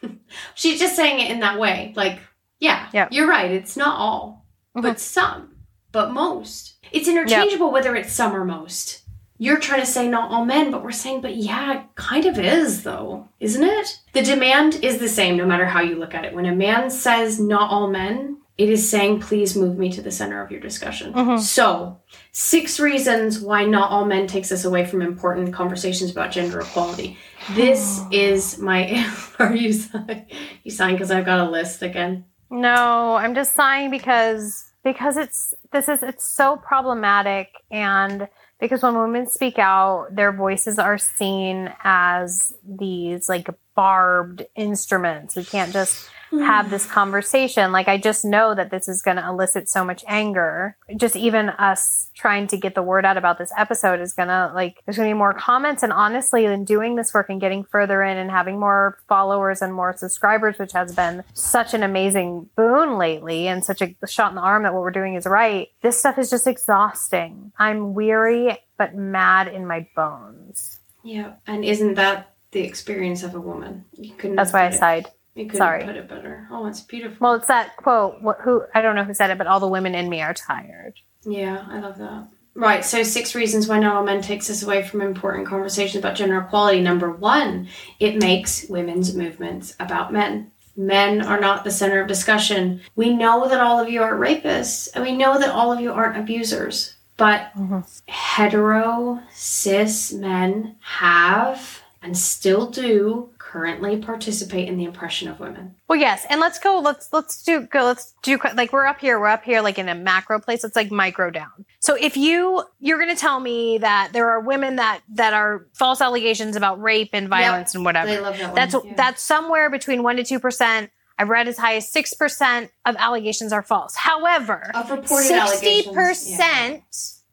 She's just saying it in that way. Like, yeah, Yeah. you're right. It's not all, but mm-hmm. some, but most. It's interchangeable whether it's some or most. You're trying to say not all men, but we're saying, but yeah, it kind of is, though, isn't it? The demand is the same no matter how you look at it. When a man says not all men, it is saying, please move me to the center of your discussion. Mhm. So, six reasons why not all men takes us away from important conversations about gender equality. This is my. Are you sighing? You sighing because I've got a list again. No, I'm just sighing because because it's this is it's so problematic and because when women speak out, their voices are seen as these like barbed instruments. We can't just have mm. this conversation. Like I just know that this is going to elicit so much anger. Just even us trying to get the word out about this episode is going to like there's going to be more comments and honestly in doing this work and getting further in and having more followers and more subscribers which has been such an amazing boon lately and such a shot in the arm that what we're doing is right. This stuff is just exhausting. I'm weary but mad in my bones. Yeah, and isn't that the experience of a woman? You couldn't. That's why I sighed. You couldn't Sorry. put it better. Oh, it's beautiful. Well, it's that quote. What, who I don't know who said it, but all the women in me are tired. Yeah, I love that. Right, so six reasons why not all men takes us away from important conversations about gender equality. Number one, it makes women's movements about men. Men are not the center of discussion. We know that all of you aren't rapists, and we know that all of you aren't abusers. But Mhm. hetero, cis men have and still do currently participate in the oppression of women. Well, yes, and let's go. Let's let's do go. Let's do like we're up here. We're up here like in a macro place. Let's like micro down. So if you you're going to tell me that there are women that that are false allegations about rape and violence and whatever. They love that one. That's Yeah. that's somewhere between one to two percent. I've read as high as six percent of allegations are false. However, of reported sixty allegations. percent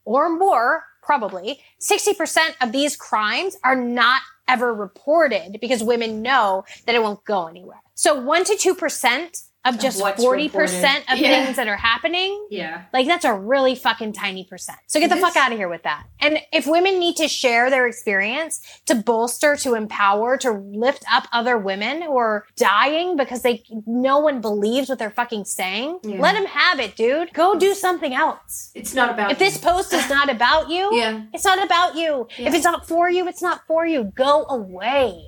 or more, probably sixty percent of these crimes are not ever reported because women know that it won't go anywhere. So one to two percent of just forty percent of. Yeah. things that are happening. Yeah. yeah. Like that's a really fucking tiny percent. So get It the fuck is. out of here with that. And if women need to share their experience to bolster, to empower, to lift up other women who are dying because they no one believes what they're fucking saying, Yeah. let them have it, dude. Go do something else. It's not about If this post is not about you, Yeah. it's not about you. If it's not for you, it's not for you. Go away.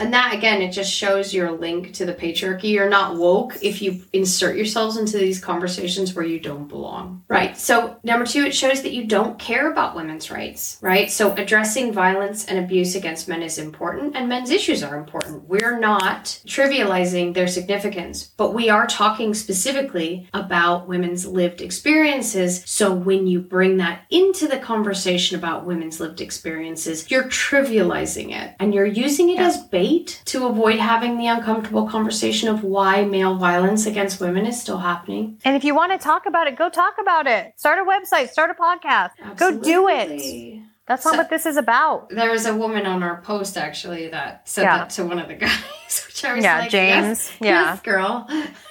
And that again, it just shows your link to the patriarchy. You're not woke if you insert yourselves into these conversations where you don't belong. Right. So, number two, it shows that you don't care about women's rights. Right. So, addressing violence and abuse against men is important, and men's issues are important. We're not trivializing their significance, but we are talking specifically about women's lived experiences. So, when you bring that into the conversation about women's lived experiences, you're trivializing it and you're using it as bait to avoid having the uncomfortable conversation of why male violence against women is still happening. And if you want to talk about it, go talk about it. Start a website, start a podcast. Go do it. That's not So- what this is about. There was a woman on our post actually that said Yeah. that to one of the guys, which I was Yeah, like, James. Yes, Yeah. yes, girl.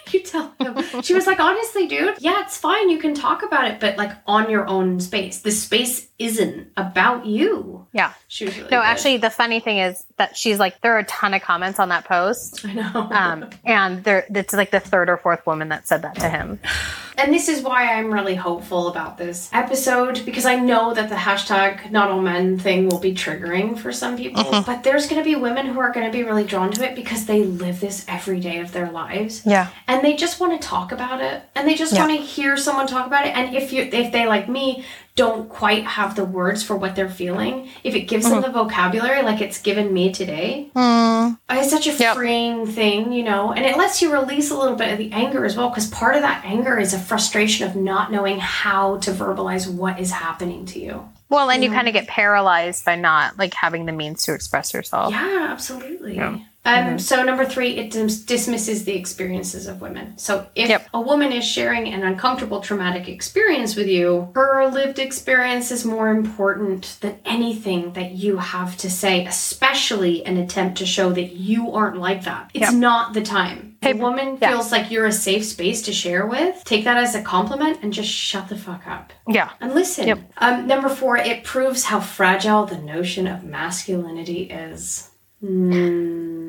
You tell him. She was like, honestly, dude, yeah, it's fine. You can talk about it, but like on your own space. The space isn't about you. Yeah. She was really No, good. actually, the funny thing is that she's like, there are a ton of comments on that post. I know. Um, and there, it's like the third or fourth woman that said that to him. And this is why I'm really hopeful about this episode because I know that the hashtag not all men thing will be triggering for some people. But there's going to be women who are going to be really drawn to it because they live this every day of their lives. Yeah. And they just want to talk about it and they just Yeah. want to hear someone talk about it. And if you if they like me don't quite have the words for what they're feeling, if it gives them uh-huh. the vocabulary like it's given me today, hmm. it's such a Yep. freeing thing, you know, and it lets you release a little bit of the anger as well, because part of that anger is a frustration of not knowing how to verbalize what is happening to you. Well, and you kind of get paralyzed by not like having the means to express yourself. Yeah, absolutely. Yeah. Um, So number three, it dis- dismisses the experiences of women. So if Yep. a woman is sharing an uncomfortable traumatic experience with you, her lived experience is more important than anything that you have to say, especially an attempt to show that you aren't like that. It's Yep. not the time. If a woman yeah. feels like you're a safe space to share with, take that as a compliment and just shut the fuck up Yeah. and listen. Yep. Um, number four, it proves how fragile the notion of masculinity is. Mm.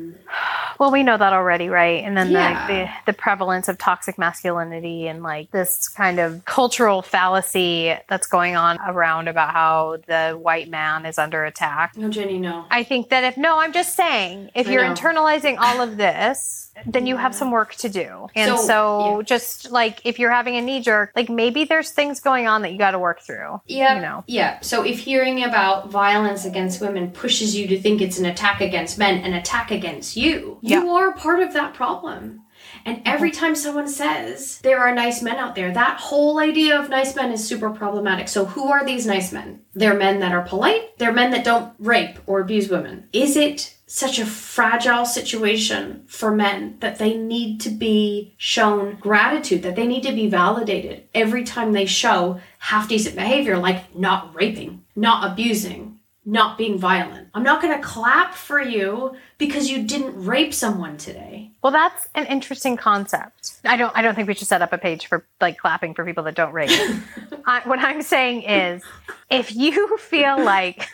Well, we know that already, right? And then Yeah. the, the the prevalence of toxic masculinity and like this kind of cultural fallacy that's going on around about how the white man is under attack. No, Jenny, no. I think that if no, I'm just saying, if I you're know. internalizing all of this, then you have some work to do. And So, so, yeah. just like if you're having a knee jerk, like maybe there's things going on that you got to work through. Yeah. You know. Yeah. So if hearing about violence against women pushes you to think it's an attack against men, an attack against you, Yeah. you are part of that problem. And every mm-hmm. time someone says there are nice men out there, that whole idea of nice men is super problematic. So, who are these nice men? They're men that are polite, they're men that don't rape or abuse women. Is it such a fragile situation for men that they need to be shown gratitude, that they need to be validated every time they show half decent behavior, like not raping, not abusing? Not being violent. I'm not gonna clap for you because you didn't rape someone today. Well, that's an interesting concept. I don't. I don't think we should set up a page for like clapping for people that don't rape. I, what I'm saying is, if you feel like,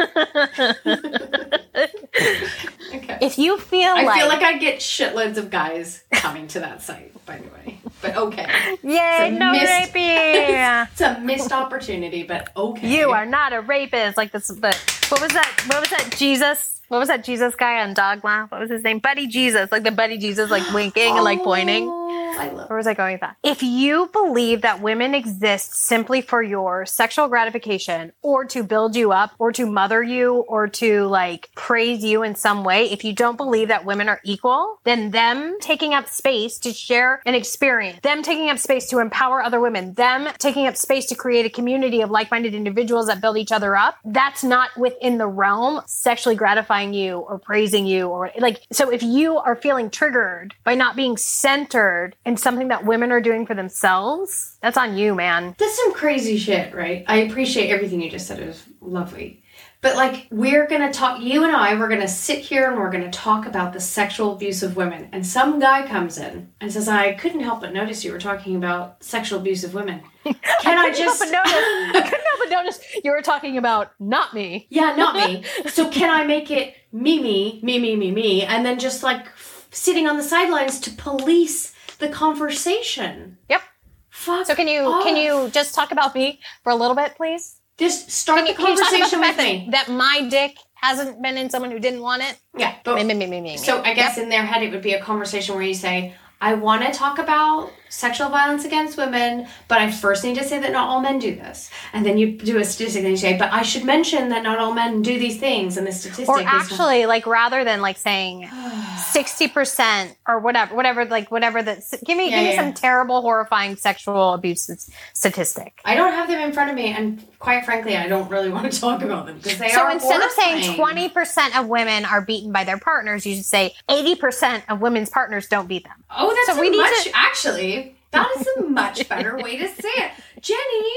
Okay. if you feel I like, feel like I get shitloads of guys coming to that site, by the way. But okay. yay, it's no missed- raping. It's a missed opportunity, but okay. You are not a rapist. Like this, but what was that? What was that? Jesus. What was that Jesus guy on Dogma? What was his name? Buddy Jesus. Like the Buddy Jesus, like winking and like pointing. Oh. I love. Where was I going with that? If you believe that women exist simply for your sexual gratification or to build you up or to mother you or to like praise you in some way, if you don't believe that women are equal, then them taking up space to share an experience, them taking up space to empower other women, them taking up space to create a community of like minded individuals that build each other up, that's not within the realm sexually gratifying you or praising you or like, so if you are feeling triggered by not being centered in something that women are doing for themselves, that's on you, man. That's some crazy shit, right? I appreciate everything you just said. It was lovely. But like, we're gonna talk, you and I, we're gonna sit here and we're gonna talk about the sexual abuse of women. And some guy comes in and says, I couldn't help but notice you were talking about sexual abuse of women. Can I, couldn't just. help but notice, I couldn't help but notice you were talking about not me. yeah, not me. So can I make it me, me, me, me, me, me, and then just like f- sitting on the sidelines to police the conversation? Yep. Fuck. So can you off. can you just talk about me for a little bit, please? just start Can you, the can you talk about the conversation with that, me? that my dick hasn't been in someone who didn't want it? Yeah, but Me, me, me, me, me. me. So I guess in their head it would be a conversation where you say, I want to talk about sexual violence against women, but I first need to say that not all men do this. And then you do a statistic and you say, but I should mention that not all men do these things and the statistic or actually, like rather than like saying sixty percent or whatever, whatever, like whatever that. Give me, Yeah, give me yeah. some terrible, horrifying sexual abuse statistic. I don't have them in front of me and quite frankly I don't really want to talk about them because they So are instead of saying twenty percent of women are beaten by their partners, you should say eighty percent of women's partners don't beat them. Oh, that's So we need much to- actually that is a much better way to say it. Jenny,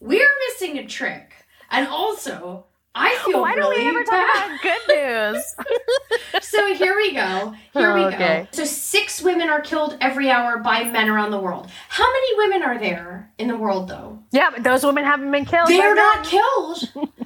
we're missing a trick. And also I feel Why don't we ever talk about good news? So here we go. Here we Okay. go. So six women are killed every hour by men around the world. How many women are there in the world though? yeah, but those women haven't been killed. They're not killed.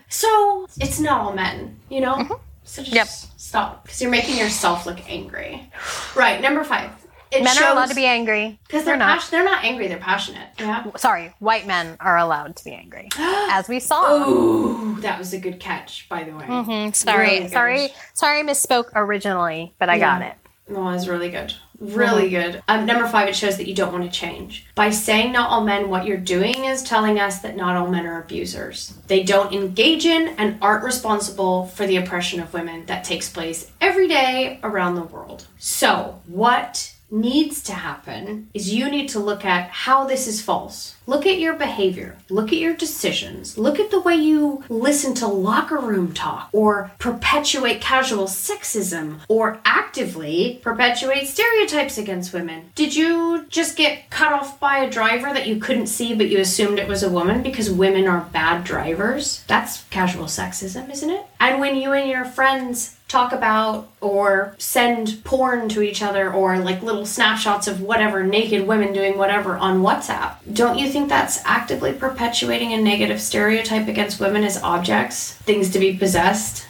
so it's not all men, you know? Mm-hmm. So just Yep. stop. Because you're making yourself look angry. Right, number five. It Men shows, are allowed to be angry. because they're They're not. pas- they're not angry, they're passionate. Yeah. Sorry, white men are allowed to be angry, as we saw. Ooh, that was a good catch, by the way. Mhm, Sorry, Really good. sorry, sorry. I misspoke originally, but I got it. No, it was really good. Really good. Um, number five, it shows that you don't want to change. By saying not all men, what you're doing is telling us that not all men are abusers. They don't engage in and aren't responsible for the oppression of women that takes place every day around the world. So, what needs to happen is you need to look at how this is false. Look at your behavior. Look at your decisions. Look at the way you listen to locker room talk or perpetuate casual sexism or actively perpetuate stereotypes against women. Did you just get cut off by a driver that you couldn't see but you assumed it was a woman because women are bad drivers? That's casual sexism, isn't it? And when you and your friends talk about or send porn to each other or like little snapshots of whatever naked women doing whatever on WhatsApp. Don't you think that's actively perpetuating a negative stereotype against women as objects, things to be possessed?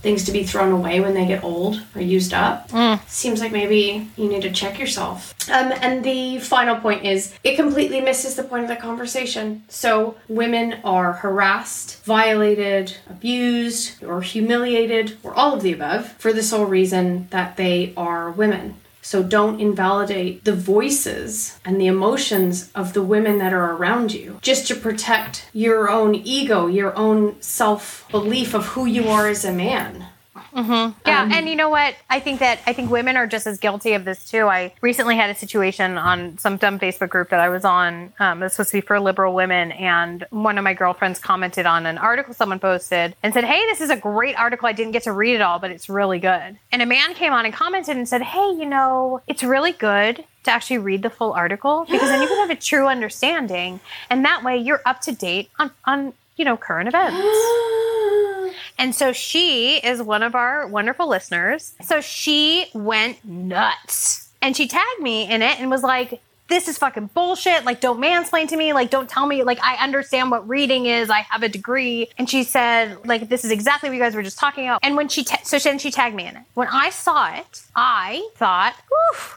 Things to be thrown away when they get old or used up. Seems like maybe you need to check yourself. Um, and the final point is it completely misses the point of the conversation. So women are harassed, violated, abused, or humiliated, or all of the above for the sole reason that they are women. So don't invalidate the voices and the emotions of the women that are around you just to protect your own ego, your own self belief of who you are as a man. Yeah, and you know what? I think that I think women are just as guilty of this too. I recently had a situation on some dumb Facebook group that I was on. Um, it was supposed to be for liberal women, and one of my girlfriends commented on an article someone posted and said, "Hey, this is a great article. I didn't get to read it all, but it's really good." And a man came on and commented and said, "Hey, you know, it's really good." To actually read the full article because then you can have a true understanding, and that way you're up to date on, on you know current events. And so she is one of our wonderful listeners. So she went nuts. And she tagged me in it and was like, this is fucking bullshit. Like, don't mansplain to me. Like, don't tell me. Like, I understand what reading is. I have a degree. And she said, like, this is exactly what you guys were just talking about. And when she, ta- so then she tagged me in it. When I saw it, I thought,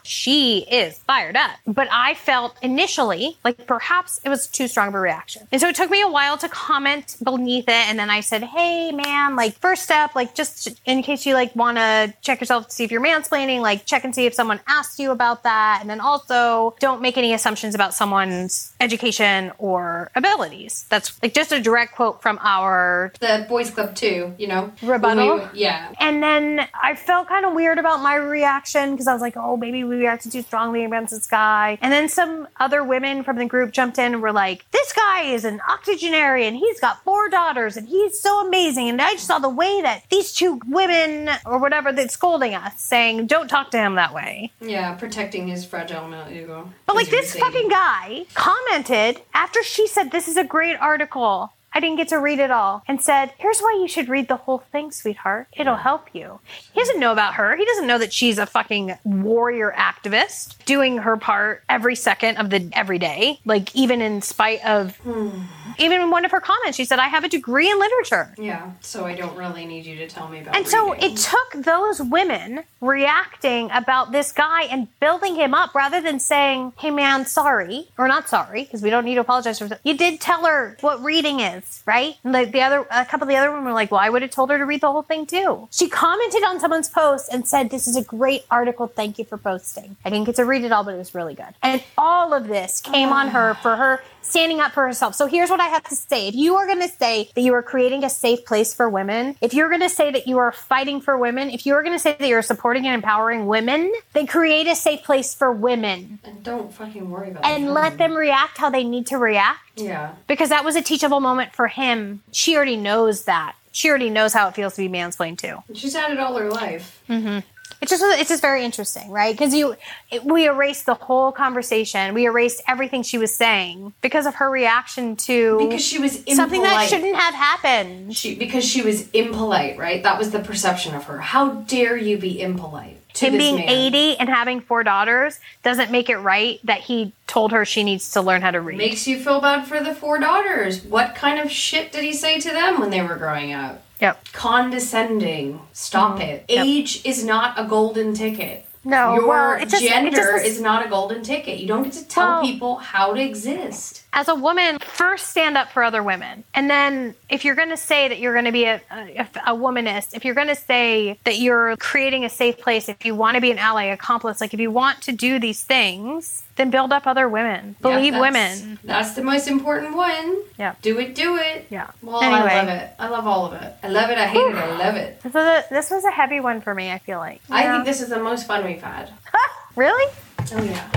she is fired up. But I felt initially like perhaps it was too strong of a reaction. And so it took me a while to comment beneath it. And then I said, hey, man, like, first step, like, just in case you like want to check yourself to see if you're mansplaining, like, check and see if someone asked you about that. And then also don't make any assumptions about someone's education or abilities. That's like just a direct quote from our The boys club too, you know. Rebuttal? We- yeah. and then I felt kind of weird about my reaction because I was like, oh, maybe we reacted too strongly against this guy. And then some other women from the group jumped in and were like, this guy is an octogenarian. He's got four daughters and he's so amazing. And I just saw the way that these two women or whatever that's scolding us saying, don't talk to him that way. Yeah, protecting his fragile male ego. But like As you were this fucking guy commented after she said this is a great article. I didn't get to read it all and said, Here's why you should read the whole thing, sweetheart. It'll help you. He doesn't know about her. He doesn't know that she's a fucking warrior activist doing her part every second of the every day. Like, even in spite of, hmm. Even in one of her comments, she said, I have a degree in literature. Yeah, so I don't really need you to tell me about And so it took those women reacting about this guy and building him up rather than saying, hey man, sorry, or not sorry, because we don't need to apologize for You did tell her what reading is, right? And the, the other, a couple of the other women were like, well, I would have told her to read the whole thing too. She commented on someone's post and said, this is a great article. Thank you for posting. I didn't get to read it all, but it was really good. And all of this came on her for her standing up for herself. So here's what I have to say. If you are going to say that you are creating a safe place for women, if you're going to say that you are fighting for women, if you're going to say that you're supporting and empowering women, then create a safe place for women and don't fucking worry about it. and it. let them react how they need to react Yeah. because that was a teachable moment for him. She already knows that. She already knows how it feels to be mansplained too. She's had it all her life. Mm-hmm. It's just it's just very interesting, right? Because you it, we erased the whole conversation. We erased everything she was saying because of her reaction to Because she was impolite. something that shouldn't have happened. She, because she was impolite, right? That was the perception of her. How dare you be impolite Him being man? 80 and having four daughters doesn't make it right that he told her she needs to learn how to read. Makes you feel bad for the four daughters. What kind of shit did he say to them when they were growing up? yep. Condescending. Stop it. Mm-hmm. Yep. Age is not a golden ticket. No, Your well, just- it gender is not a golden ticket. You don't get to tell Well- people how to exist. As a woman, first stand up for other women. And then if you're going to say that you're going to be a, a, a womanist, if you're going to say that you're creating a safe place, if you want to be an ally, accomplice, like if you want to do these things, then build up other women. Yeah, Believe that's- women. That's the most important one. Yeah. Do it, do it. Yeah. Well, Anyway. I love it. I love all of it. I love it. I hate it. I love it. This was, a, this was a heavy one for me, I feel like. I Yeah. think this is the most fun we've had. Really? Oh yeah.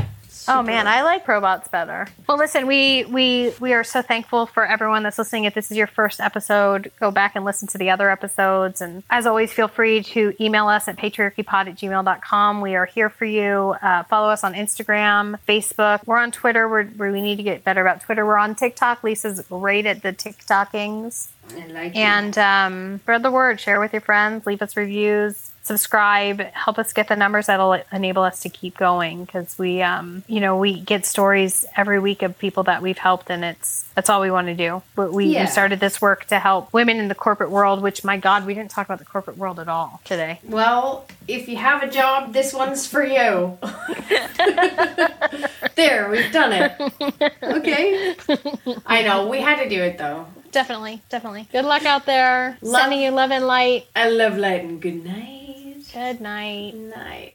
Oh man, I like robots better. Well, listen, we we we are so thankful for everyone that's listening. If this is your first episode, go back and listen to the other episodes. And as always, feel free to email us at patriarchypod at gmail.com. We are here for you. Uh, follow us on Instagram, Facebook. We're on Twitter. We're, we we need to get better about Twitter. We're on TikTok. Lisa's great at the TikTokings. I like. And um, spread the word. Share with your friends. Leave us reviews. Subscribe. Help us get the numbers that'll enable us to keep going because we, um, you know, we get stories every week of people that we've helped, and it's that's all we want to do. We, we, Yeah. we started this work to help women in the corporate world. Which, my God, we didn't talk about the corporate world at all today. Well, if you have a job, this one's for you. there, we've done it. Okay. I know, we had to do it though. Definitely, definitely. Good luck out there. Love- Sending you love and light. I love light and good night. Good night. Night.